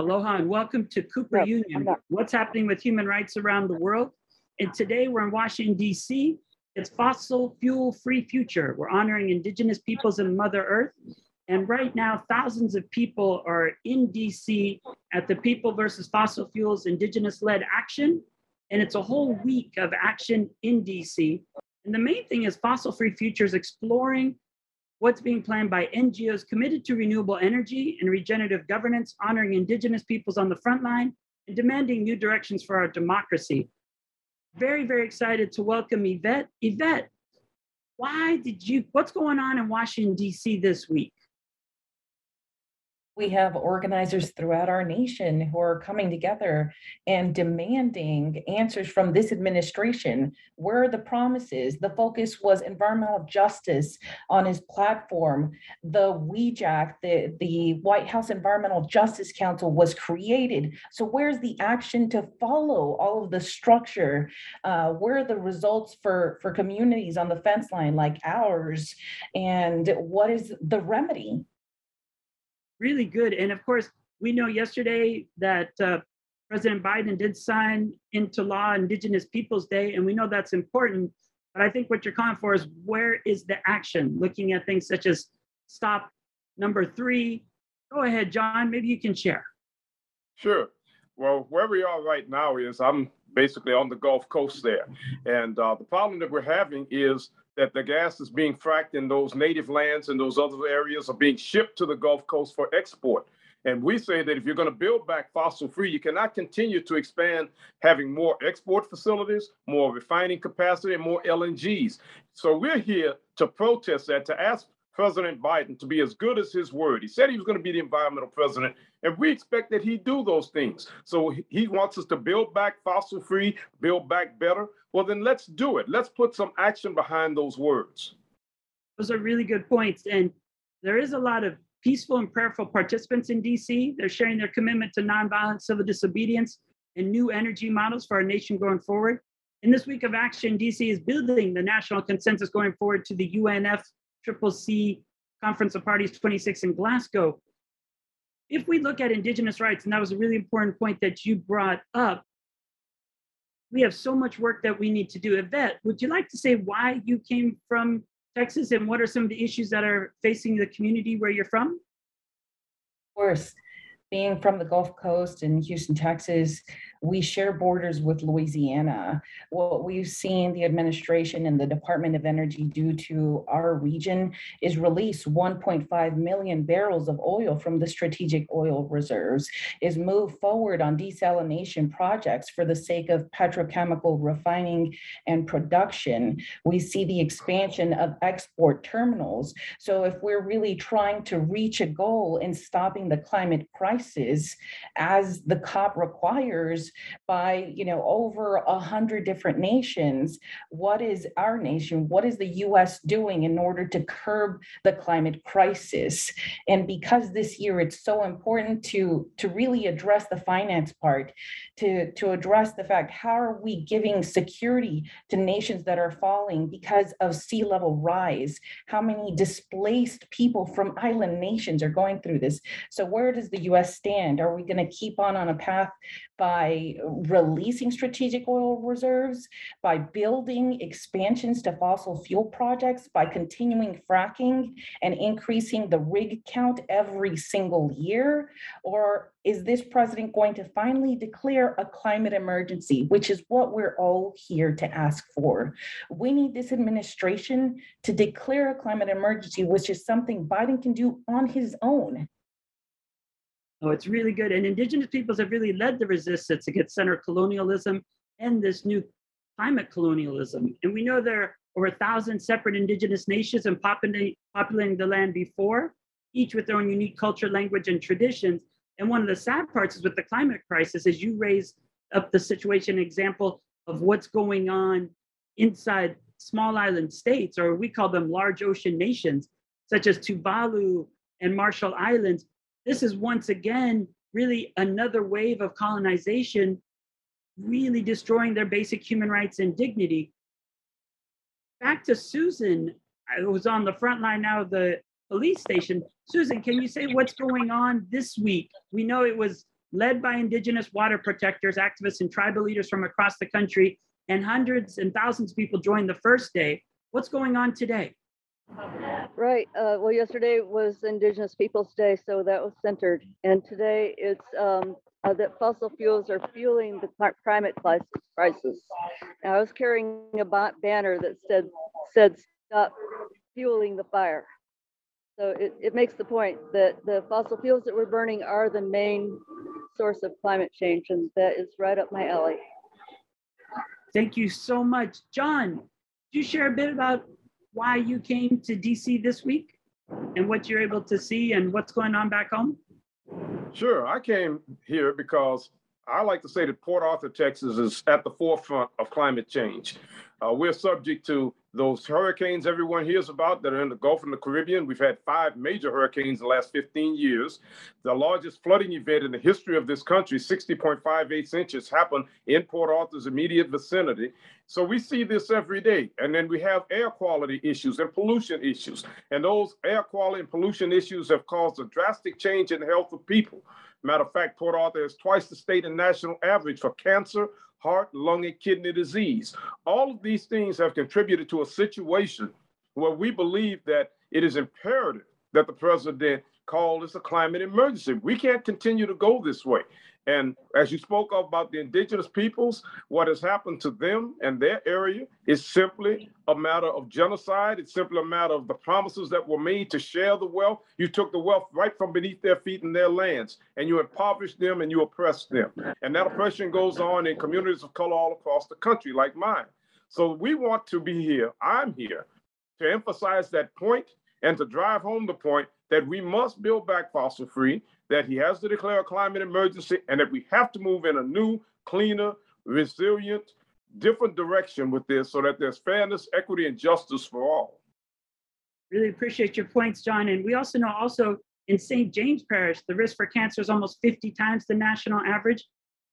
Aloha and welcome to Cooper No, Union. What's happening with human rights around the world? And today we're in Washington, D.C. It's Fossil Fuel Free Future. We're honoring Indigenous peoples and Mother Earth. And right now, thousands of people are in D.C. at the People versus Fossil Fuels Indigenous led action. And it's a whole week of action in D.C. And the main thing is Fossil Free Futures exploring what's being planned by NGOs committed to renewable energy and regenerative governance, honoring Indigenous peoples on the front line, and demanding new directions for our democracy. Very, very excited to welcome Yvette. Yvette, why did you, what's going on in Washington, D.C. this week? We have organizers throughout our nation who are coming together and demanding answers from this administration. Where are the promises? The focus was environmental justice on his platform. The WEJAC, the, the White House Environmental Justice Council was created. So where's the action to follow all of the structure? Uh, where are the results for, for communities on the fence line like ours? And what is the remedy? Really good. And of course, we know yesterday that uh, President Biden did sign into law Indigenous Peoples Day, and we know that's important. But I think what you're calling for is where is the action? Looking at things such as stop number three. Go ahead, John. Maybe you can share. Sure. Well, where we are right now is I'm basically on the Gulf Coast there. And uh, the problem that we're having is that the gas is being fracked in those native lands and those other areas are being shipped to the Gulf Coast for export. And we say that if you're going to build back fossil free, you cannot continue to expand having more export facilities, more refining capacity, and more LNGs. So we're here to protest that, to ask President Biden to be as good as his word. He said he was going to be the environmental president, and we expect that he do those things. So he wants us to build back fossil free, build back better. Well, then let's do it. Let's put some action behind those words. Those are really good points. And there is a lot of peaceful and prayerful participants in DC. They're sharing their commitment to nonviolent civil disobedience and new energy models for our nation going forward. In this week of action, DC is building the national consensus going forward to the UNF Triple C Conference of Parties 26 in Glasgow. If we look at Indigenous rights, and that was a really important point that you brought up, we have so much work that we need to do. Yvette, would you like to say why you came from Texas and what are some of the issues that are facing the community where you're from? Of course, being from the Gulf Coast in Houston, Texas, we share borders with Louisiana. What we've seen the administration and the Department of Energy do to our region is release 1.5 million barrels of oil from the strategic oil reserves, is move forward on desalination projects for the sake of petrochemical refining and production. We see the expansion of export terminals. So if we're really trying to reach a goal in stopping the climate crisis, as the COP requires, by you know over a hundred different nations what is our nation? What is the us doing in order to curb the climate crisis? And because this year it's so important to to really address the finance part to to address the fact how are we giving security to nations that are falling because of sea level rise? How many displaced people from island nations are going through this? So where does the us stand? Are we going to keep on on a path by releasing strategic oil reserves, by building expansions to fossil fuel projects, by continuing fracking and increasing the rig count every single year? Or is this president going to finally declare a climate emergency, which is what we're all here to ask for? We need this administration to declare a climate emergency, which is something Biden can do on his own. Oh, it's really good. And Indigenous peoples have really led the resistance against settler colonialism and this new climate colonialism. And we know there are over a thousand separate Indigenous nations and populating, the land before, each with their own unique culture, language, and traditions. And one of the sad parts is with the climate crisis, is you raise up the situation example of what's going on inside small island states, or we call them large ocean nations, such as Tuvalu and Marshall Islands, this is once again really another wave of colonization, really destroying their basic human rights and dignity. Back to Susan, I was on the front line now of the police station. Susan, can you say what's going on this week? We know it was led by indigenous water protectors, activists, and tribal leaders from across the country. And hundreds and thousands of people joined the first day. What's going on today? Right. Uh, well, yesterday was Indigenous Peoples Day, so that was centered. And today it's um, uh, that fossil fuels are fueling the climate crisis. And I was carrying a banner that said said stop fueling the fire. So it, it makes the point that the fossil fuels that we're burning are the main source of climate change, and that is right up my alley. Thank you so much. John, could you share a bit about why you came to DC this week and what you're able to see and what's going on back home? Sure. I came here because I like to say that Port Arthur, Texas is at the forefront of climate change. Uh, we're subject to those hurricanes everyone hears about that are in the Gulf and the Caribbean. We've had five major hurricanes in the last 15 years. The largest flooding event in the history of this country, 60.58 inches, happened in Port Arthur's immediate vicinity. So we see this every day. And then we have air quality issues and pollution issues. And those air quality and pollution issues have caused a drastic change in the health of people. Matter of fact, Port Arthur is twice the state and national average for cancer, heart, lung, and kidney disease. All of these things have contributed to a situation where we believe that it is imperative that the president call this a climate emergency. We can't continue to go this way. And as you spoke about the indigenous peoples, what has happened to them and their area is simply a matter of genocide. It's simply a matter of the promises that were made to share the wealth. You took the wealth right from beneath their feet in their lands, and you impoverished them and you oppressed them. And that oppression goes on in communities of color all across the country, like mine. So we want to be here. I'm here to emphasize that point and to drive home the point that we must build back fossil free, that he has to declare a climate emergency, and that we have to move in a new, cleaner, resilient, different direction with this so that there's fairness, equity, and justice for all. Really appreciate your points, John. And we also know also in St. James Parish, the risk for cancer is almost 50 times the national average.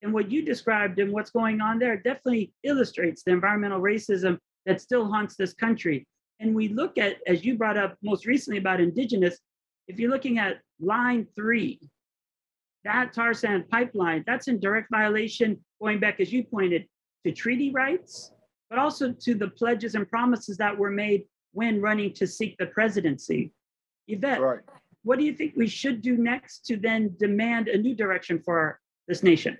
And what you described and what's going on there definitely illustrates the environmental racism that still haunts this country. And we look at, as you brought up most recently about indigenous, if you're looking at line three, that tar sand pipeline, that's in direct violation, going back, as you pointed, to treaty rights, but also to the pledges and promises that were made when running to seek the presidency. Yvette, Right. what do you think we should do next to then demand a new direction for this nation?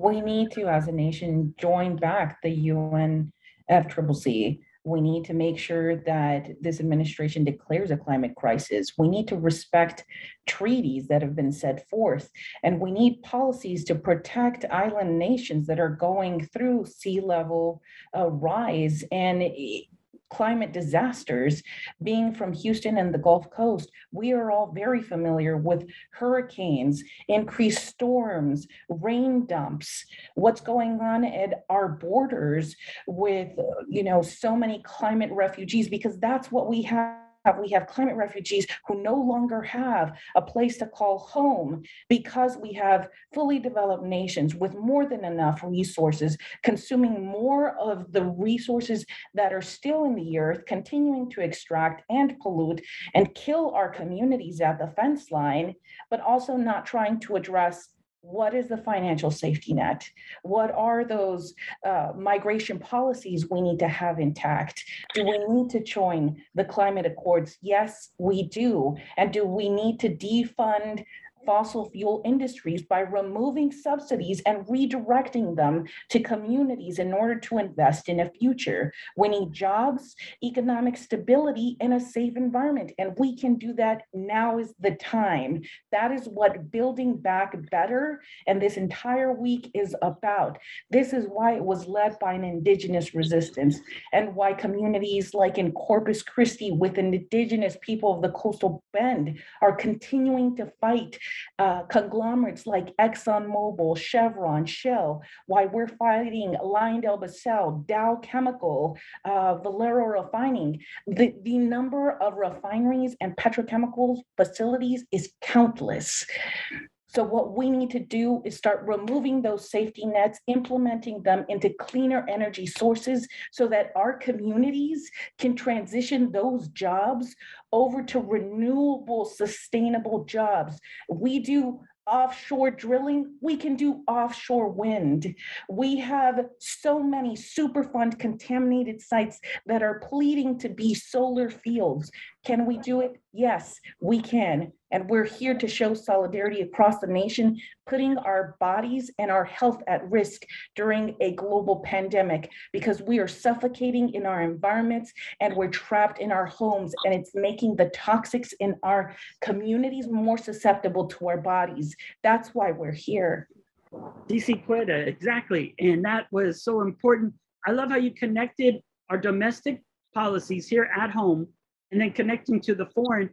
we need to, as a nation, join back the UNFCCC. We need to make sure that this administration declares a climate crisis. We need to respect treaties that have been set forth. And we need policies to protect island nations that are going through sea level uh, rise and eh, climate disasters. Being from Houston and the Gulf Coast, we are all very familiar with hurricanes, increased storms, rain dumps, what's going on at our borders with, you know, so many climate refugees, because that's what we have. We have climate refugees who no longer have a place to call home because we have fully developed nations with more than enough resources, consuming more of the resources that are still in the earth, continuing to extract and pollute and kill our communities at the fence line, but also not trying to address what is the financial safety net? What are those uh, migration policies we need to have intact? Do we need to join the climate accords? Yes, we do. And do we need to defund fossil fuel industries by removing subsidies and redirecting them to communities in order to invest in a future? We need jobs, economic stability, and a safe environment. And we can do that. Now is the time. That is what building back better and this entire week is about. This is why it was led by an indigenous resistance and why communities like in Corpus Christi with indigenous people of the coastal bend are continuing to fight uh, conglomerates like ExxonMobil, Chevron, Shell, why we're fighting LyondellBasell, Dow Chemical, uh, Valero Refining. The, the number of refineries and petrochemical facilities is countless. So what we need to do is start removing those safety nets, implementing them into cleaner energy sources so that our communities can transition those jobs over to renewable, sustainable jobs. We do offshore drilling, we can do offshore wind. We have so many Superfund contaminated sites that are pleading to be solar fields. Can we do it? Yes, we can. And we're here to show solidarity across the nation, putting our bodies and our health at risk during a global pandemic because we are suffocating in our environments and we're trapped in our homes and it's making the toxics in our communities more susceptible to our bodies. That's why we're here. DC Quetta, exactly. And that was so important. I love how you connected our domestic policies here at home and then connecting to the foreign.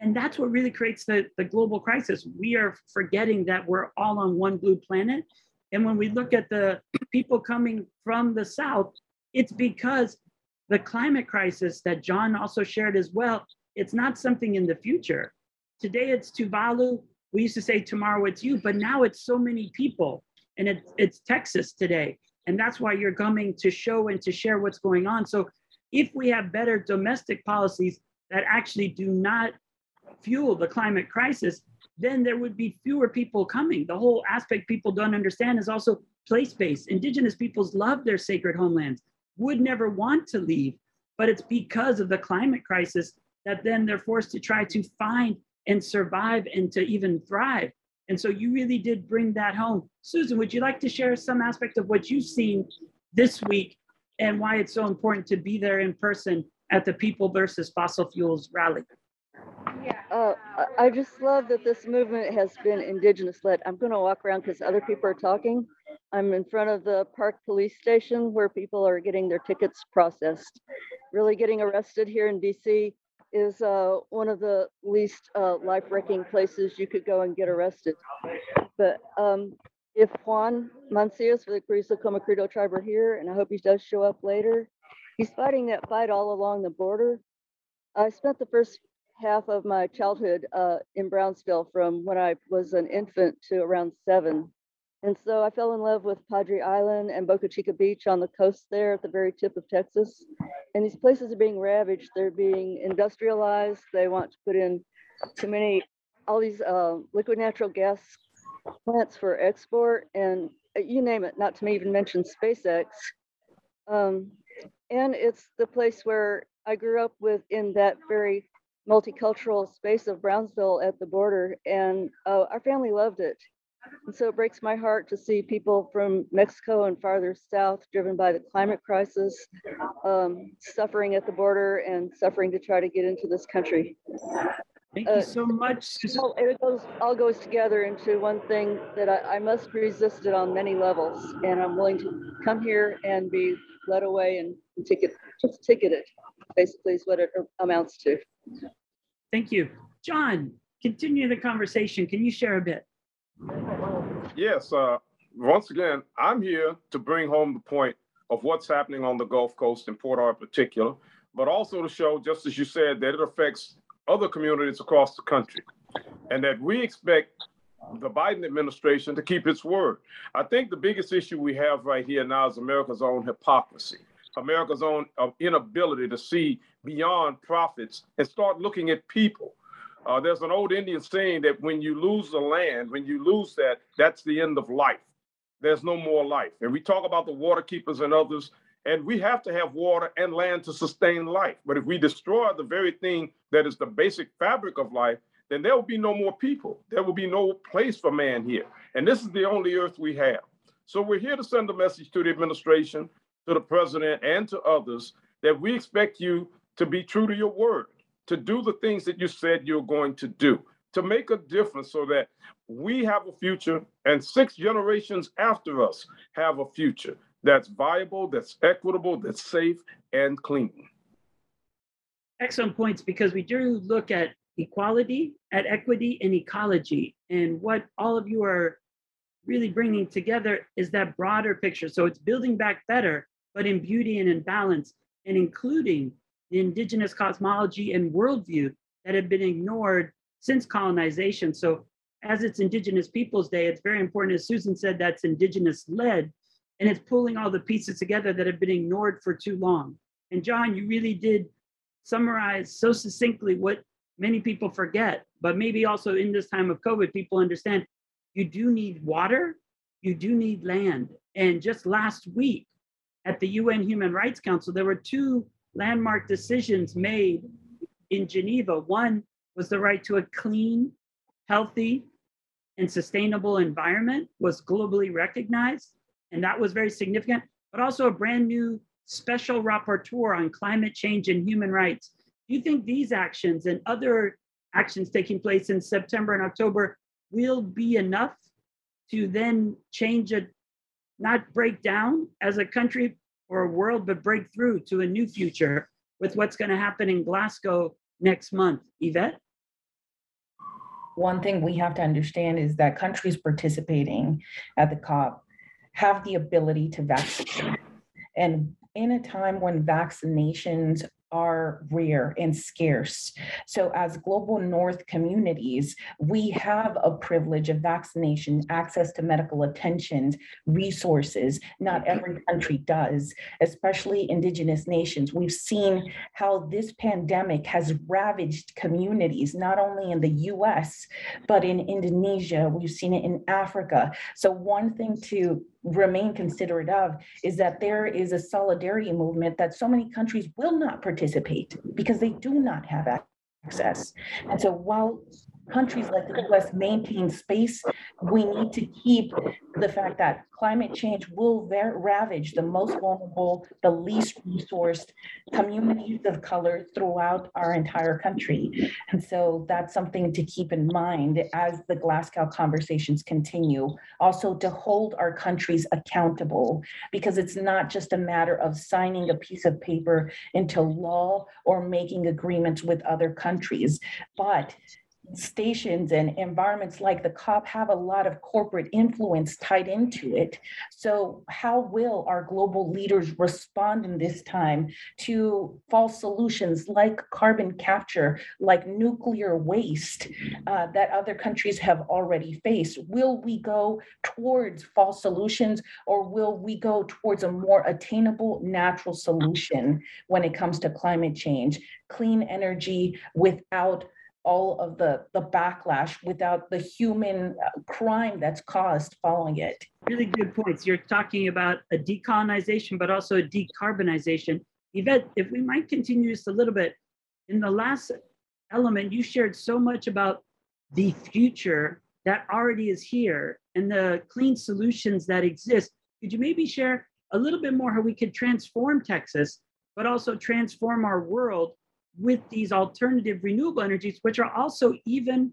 And that's what really creates the, the global crisis. We are forgetting that we're all on one blue planet. And when we look at the people coming from the South, it's because the climate crisis that John also shared as well, it's not something in the future. Today it's Tuvalu. We used to say tomorrow it's you, but now it's so many people. And it, it's Texas today. And that's why you're coming to show and to share what's going on. So if we have better domestic policies that actually do not fuel the climate crisis, then there would be fewer people coming. The whole aspect people don't understand is also place based. Indigenous peoples love their sacred homelands, would never want to leave, but it's because of the climate crisis that then they're forced to try to find and survive and to even thrive. And so you really did bring that home. Susan, would you like to share some aspect of what you've seen this week and why it's so important to be there in person at the People versus Fossil Fuels rally? Uh, I- just love that this movement has been indigenous led. I'm gonna walk around because other people are talking. I'm in front of the park police station where people are getting their tickets processed. Really getting arrested here in DC is uh, one of the least uh, life-wrecking places you could go and get arrested. But um, if Juan Mancias for the Carrizo Comecrudo tribe are here, and I hope he does show up later, he's fighting that fight all along the border. I spent the first half of my childhood uh, in Brownsville from when I was an infant to around seven. And so I fell in love with Padre Island and Boca Chica Beach on the coast there at the very tip of Texas. And these places are being ravaged. They're being industrialized. They want to put in too many, all these uh, liquid natural gas plants for export and uh, you name it, not to me even mention SpaceX. Um, and it's the place where I grew up with in that very multicultural space of Brownsville at the border, and uh, our family loved it. And so it breaks my heart to see people from Mexico and farther south, driven by the climate crisis, um, suffering at the border and suffering to try to get into this country. Thank Uh, you so much. All, it goes, all goes together into one thing that I, I must resist it on many levels, and I'm willing to come here and be led away and ticket, just ticketed, basically is what it amounts to. Thank you. John, continue the conversation. Can you share a bit? Yes, uh, once again, I'm here to bring home the point of what's happening on the Gulf Coast and Port Arthur in particular, but also to show, just as you said, that it affects other communities across the country and that we expect the Biden administration to keep its word. I think the biggest issue we have right here now is America's own hypocrisy, America's own uh, inability to see beyond profits and start looking at people. Uh, there's an old Indian saying that when you lose the land, when you lose that, that's the end of life. There's no more life. And we talk about the water keepers and others, and we have to have water and land to sustain life. But if we destroy the very thing that is the basic fabric of life, then there will be no more people. There will be no place for man here. And this is the only earth we have. So we're here to send a message to the administration, to the president, and to others that we expect you to be true to your word, to do the things that you said you're going to do, to make a difference so that we have a future and six generations after us have a future that's viable, that's equitable, that's safe, and clean. Excellent points because we do look at equality, at equity, and ecology. And what all of you are really bringing together is that broader picture. So it's building back better, but in beauty and in balance, and including the indigenous cosmology and worldview that have been ignored since colonization. So as it's Indigenous Peoples Day, it's very important, as Susan said, that's indigenous led, and it's pulling all the pieces together that have been ignored for too long. And John, you really did summarize so succinctly what many people forget, but maybe also in this time of COVID, people understand you do need water, you do need land. And just last week at the UN Human Rights Council, there were two landmark decisions made in Geneva. One was the right to a clean, healthy, and sustainable environment was globally recognized, and that was very significant, but also a brand new special rapporteur on climate change and human rights. Do you think these actions and other actions taking place in September and October will be enough to then change it, not break down as a country or a world, but break through to a new future with what's going to happen in Glasgow next month? Yvette? One thing we have to understand is that countries participating at the COP have the ability to vaccinate. And in a time when vaccinations are rare and scarce. So, as global North communities, we have a privilege of vaccination, access to medical attention, resources. Not every country does, especially Indigenous nations. We've seen how this pandemic has ravaged communities, not only in the US, but in Indonesia. We've seen it in Africa. So, one thing to remain considerate of is that there is a solidarity movement that so many countries will not participate because they do not have access. And so while countries like the US maintain space, we need to keep the fact that climate change will ravage the most vulnerable, the least resourced communities of color throughout our entire country. And so that's something to keep in mind as the Glasgow conversations continue. Also to hold our countries accountable, because it's not just a matter of signing a piece of paper into law or making agreements with other countries, but stations and environments like the COP have a lot of corporate influence tied into it. So, how will our global leaders respond in this time to false solutions like carbon capture, like nuclear waste uh, that other countries have already faced? Will we go towards false solutions or will we go towards a more attainable natural solution when it comes to climate change? Clean energy without all of the, the backlash without the human uh, crime that's caused following it. Really good points. You're talking about a decolonization, but also a decarbonization. Yvette, if we might continue just a little bit, in the last element, you shared so much about the future that already is here and the clean solutions that exist. Could you maybe share a little bit more how we could transform Texas, but also transform our world with these alternative renewable energies, which are also even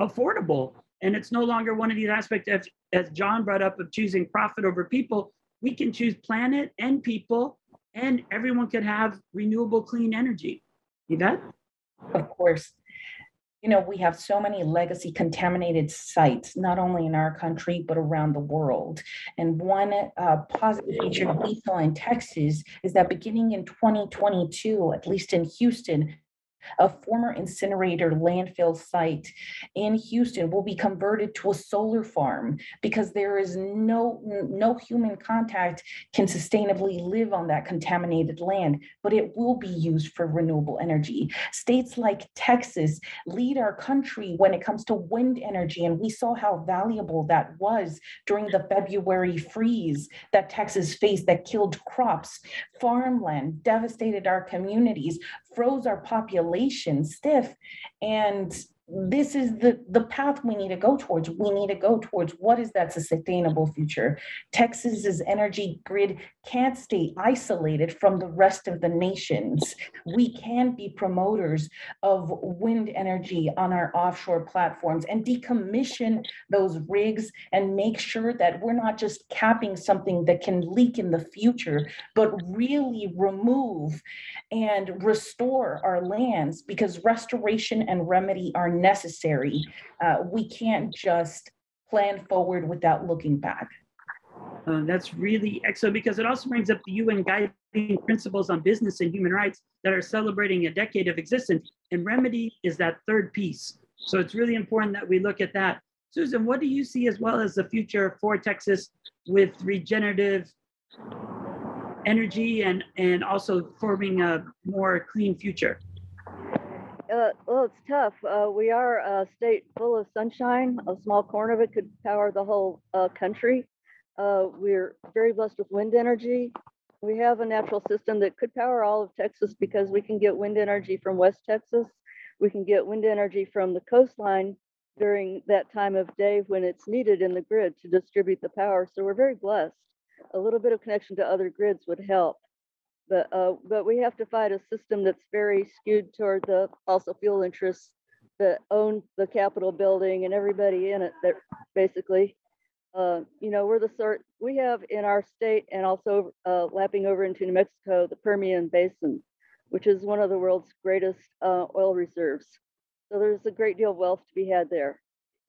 affordable. And it's no longer one of these aspects, as, as John brought up, of choosing profit over people. We can choose planet and people, and everyone could have renewable clean energy. Yvette? Of course you know, we have so many legacy contaminated sites, not only in our country, but around the world. And one uh, positive feature we saw in Texas is that beginning in 2022, at least in Houston, a former incinerator landfill site in Houston will be converted to a solar farm because there is no no human contact can sustainably live on that contaminated land, but it will be used for renewable energy. States like Texas lead our country when it comes to wind energy, and we saw how valuable that was during the February freeze that Texas faced that killed crops, farmland, devastated our communities, froze our population stiff and this is the the path we need to go towards. We need to go towards what is that sustainable future? Texas's energy grid can't stay isolated from the rest of the nations. We can be promoters of wind energy on our offshore platforms and decommission those rigs and make sure that we're not just capping something that can leak in the future but really remove and restore our lands because restoration and remedy are necessary. Uh, we can't just plan forward without looking back. Uh, that's really excellent because it also brings up the UN guiding principles on business and human rights that are celebrating a decade of existence. And remedy is that third piece. So it's really important that we look at that. Susan, what do you see as well as the future for Texas with regenerative energy and, and also forming a more clean future? Uh, well, it's tough. Uh, we are a state full of sunshine. A small corner of it could power the whole uh, country. Uh, we're very blessed with wind energy. We have a natural system that could power all of Texas because we can get wind energy from West Texas. We can get wind energy from the coastline during that time of day when it's needed in the grid to distribute the power. So we're very blessed. A little bit of connection to other grids would help. But, uh, but we have to fight a system that's very skewed toward the fossil fuel interests that own the Capitol building and everybody in it that basically, uh, you know, we're the sort, we have in our state and also uh, lapping over into New Mexico, the Permian Basin, which is one of the world's greatest uh, oil reserves. So there's a great deal of wealth to be had there.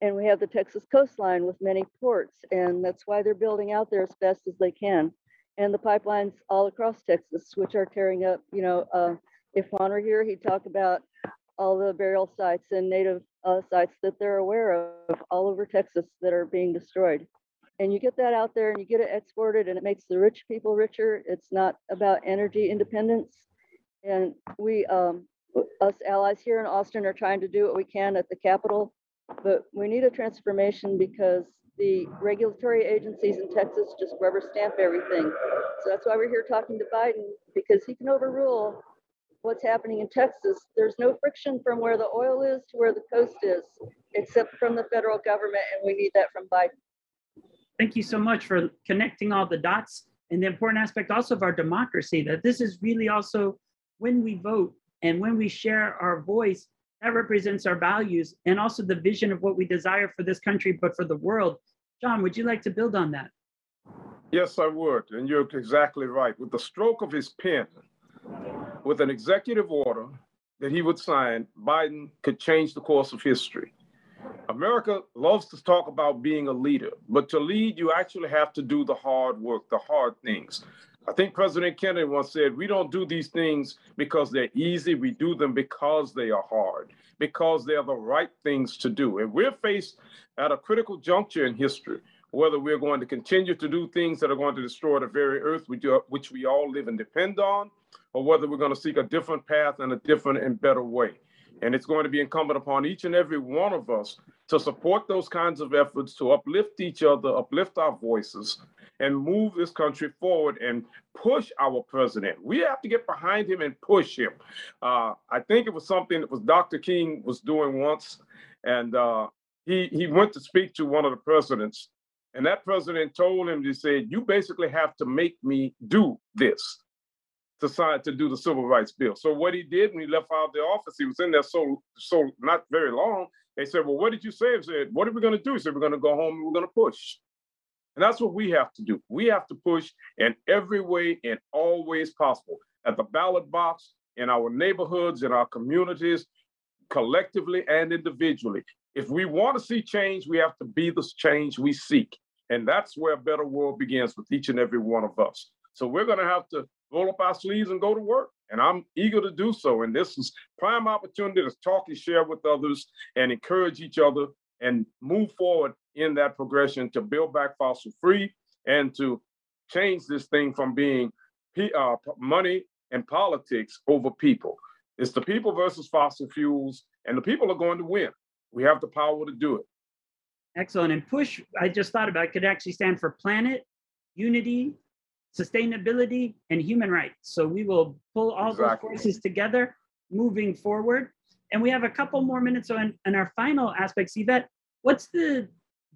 And we have the Texas coastline with many ports, and that's why they're building out there as fast as they can and the pipelines all across Texas, which are tearing up, you know, uh, if Juan were here, he'd talk about all the burial sites and native uh, sites that they're aware of all over Texas that are being destroyed. And you get that out there and you get it exported and it makes the rich people richer. It's not about energy independence. And we, um, us allies here in Austin are trying to do what we can at the Capitol, but we need a transformation because the regulatory agencies in Texas just rubber stamp everything. So that's why we're here talking to Biden, because he can overrule what's happening in Texas. There's no friction from where the oil is to where the coast is, except from the federal government, and we need that from Biden. Thank you so much for connecting all the dots and the important aspect also of our democracy that this is really also when we vote and when we share our voice, that represents our values and also the vision of what we desire for this country, but for the world. John, would you like to build on that? Yes, I would. And you're exactly right. With the stroke of his pen, with an executive order that he would sign, Biden could change the course of history. America loves to talk about being a leader, but to lead, you actually have to do the hard work, the hard things. I think President Kennedy once said, We don't do these things because they're easy. We do them because they are hard, because they are the right things to do. And we're faced at a critical juncture in history, whether we're going to continue to do things that are going to destroy the very earth we do, which we all live and depend on, or whether we're going to seek a different path and a different and better way. And it's going to be incumbent upon each and every one of us to support those kinds of efforts, to uplift each other, uplift our voices, and move this country forward and push our president. We have to get behind him and push him. Uh, I think it was something that was Dr. King was doing once, and uh, he he went to speak to one of the presidents, and that president told him, he said, "You basically have to make me do this." To sign to do the civil rights bill. So what he did when he left out the office, he was in there so so not very long. They said, "Well, what did you say?" He said, "What are we going to do?" He said, "We're going to go home and we're going to push." And that's what we have to do. We have to push in every way and all ways possible at the ballot box, in our neighborhoods, in our communities, collectively and individually. If we want to see change, we have to be the change we seek. And that's where a better world begins with each and every one of us. So we're going to have to roll up our sleeves and go to work. And I'm eager to do so. And this is prime opportunity to talk and share with others and encourage each other and move forward in that progression to build back fossil free and to change this thing from being uh, money and politics over people. It's the people versus fossil fuels, and the people are going to win. We have the power to do it. Excellent. And push, I just thought about it, could actually stand for planet, unity, sustainability, and human rights. So we will pull all exactly. those forces together moving forward. And we have a couple more minutes on, on our final aspects. Yvette, what's the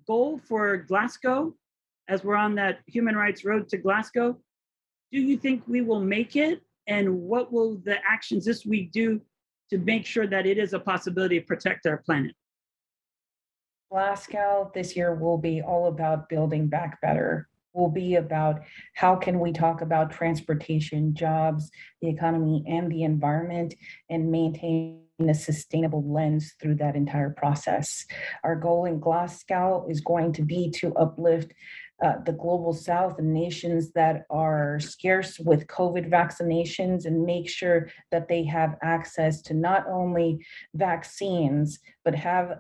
goal for Glasgow as we're on that human rights road to Glasgow? Do you think we will make it? And what will the actions this week do to make sure that it is a possibility to protect our planet? Glasgow this year will be all about building back better. Will be about how can we talk about transportation, jobs, the economy, and the environment, and maintain a sustainable lens through that entire process. Our goal in Glasgow is going to be to uplift uh, the global south and nations that are scarce with COVID vaccinations and make sure that they have access to not only vaccines, but have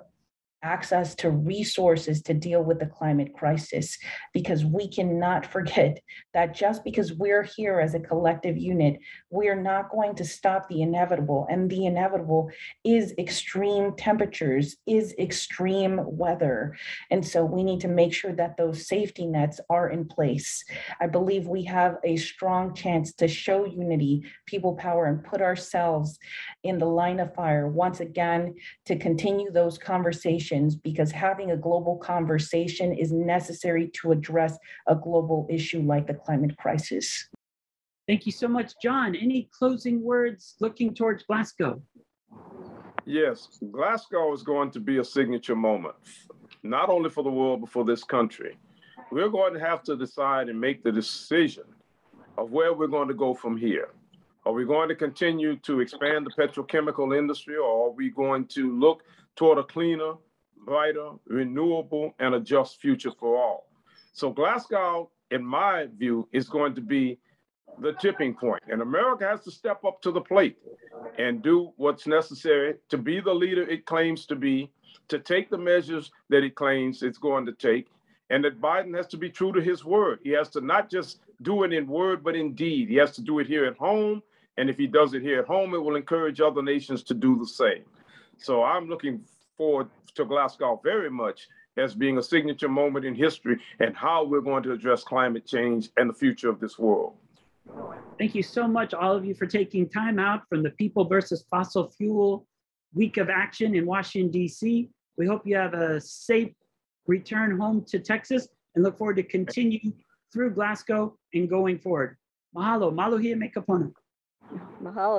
access to resources to deal with the climate crisis because we cannot forget that just because we're here as a collective unit, we're not going to stop the inevitable. And the inevitable is extreme temperatures, is extreme weather. And so we need to make sure that those safety nets are in place. I believe we have a strong chance to show unity, people power, and put ourselves in the line of fire once again to continue those conversations because having a global conversation is necessary to address a global issue like the climate crisis. Thank you so much, John. Any closing words looking towards Glasgow? Yes, Glasgow is going to be a signature moment, not only for the world, but for this country. We're going to have to decide and make the decision of where we're going to go from here. Are we going to continue to expand the petrochemical industry or are we going to look toward a cleaner, brighter, renewable, and a just future for all? So, Glasgow, in my view, is going to be the tipping point, and America has to step up to the plate and do what's necessary to be the leader it claims to be, to take the measures that it claims it's going to take, and that Biden has to be true to his word. He has to not just do it in word, but in deed. He has to do it here at home. And if he does it here at home, it will encourage other nations to do the same. So I'm looking forward to Glasgow very much as being a signature moment in history and how we're going to address climate change and the future of this world. Thank you so much, all of you, for taking time out from the People versus Fossil Fuel Week of Action in Washington, D.C. We hope you have a safe return home to Texas and look forward to continue through Glasgow and going forward. Mahalo, maluhia me kapona. Mahalo.